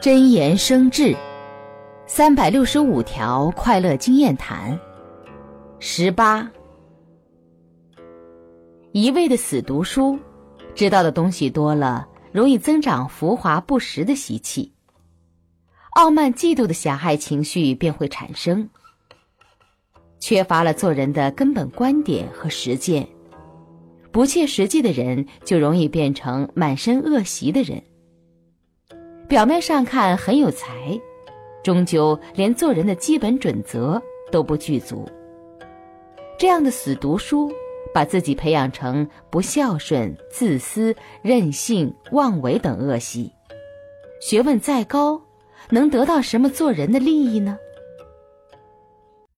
真言生智，三百六十五条快乐经验谈。十八，一味的死读书，知道的东西多了，容易增长浮华不实的习气，傲慢嫉妒的狭隘情绪便会产生。缺乏了做人的根本观点和实践，不切实际的人就容易变成满身恶习的人。表面上看很有才，终究连做人的基本准则都不具足。这样的死读书，把自己培养成不孝顺、自私、任性、妄为等恶习。学问再高，能得到什么做人的利益呢？